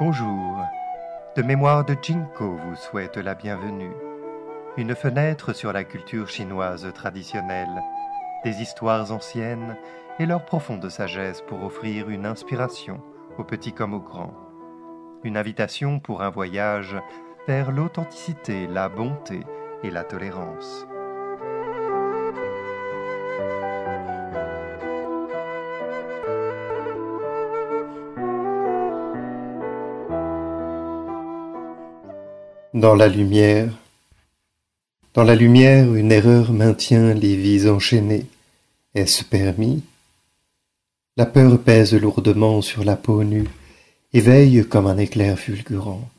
Bonjour. De mémoire de Jinko vous souhaite la bienvenue. Une fenêtre sur la culture chinoise traditionnelle, des histoires anciennes et leur profonde sagesse pour offrir une inspiration aux petits comme aux grands. Une invitation pour un voyage vers l'authenticité, la bonté et la tolérance. Dans la lumière. Dans la lumière, une erreur maintient les vies enchaînées. Est-ce permis? La peur pèse lourdement sur la peau nue, éveille comme un éclair fulgurant.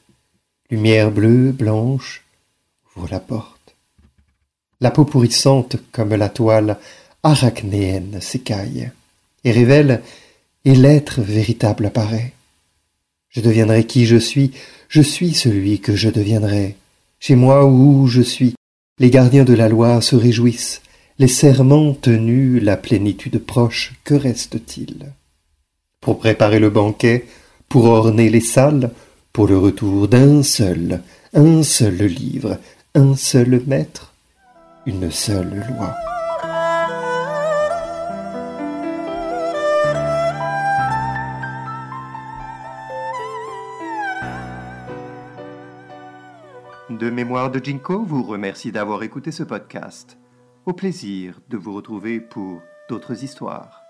Lumière bleue, blanche, ouvre la porte. La peau pourrissante comme la toile arachnéenne s'écaille et révèle, et l'être véritable apparaît. Je deviendrai qui je suis, je suis celui que je deviendrai. Chez moi où je suis, les gardiens de la loi se réjouissent, les serments tenus, la plénitude proche, que reste-t-il? Pour préparer le banquet, pour orner les salles, pour le retour d'un seul, un seul livre, un seul maître, une seule loi. De Mémoire de Jinko vous remercie d'avoir écouté ce podcast. Au plaisir de vous retrouver pour d'autres histoires.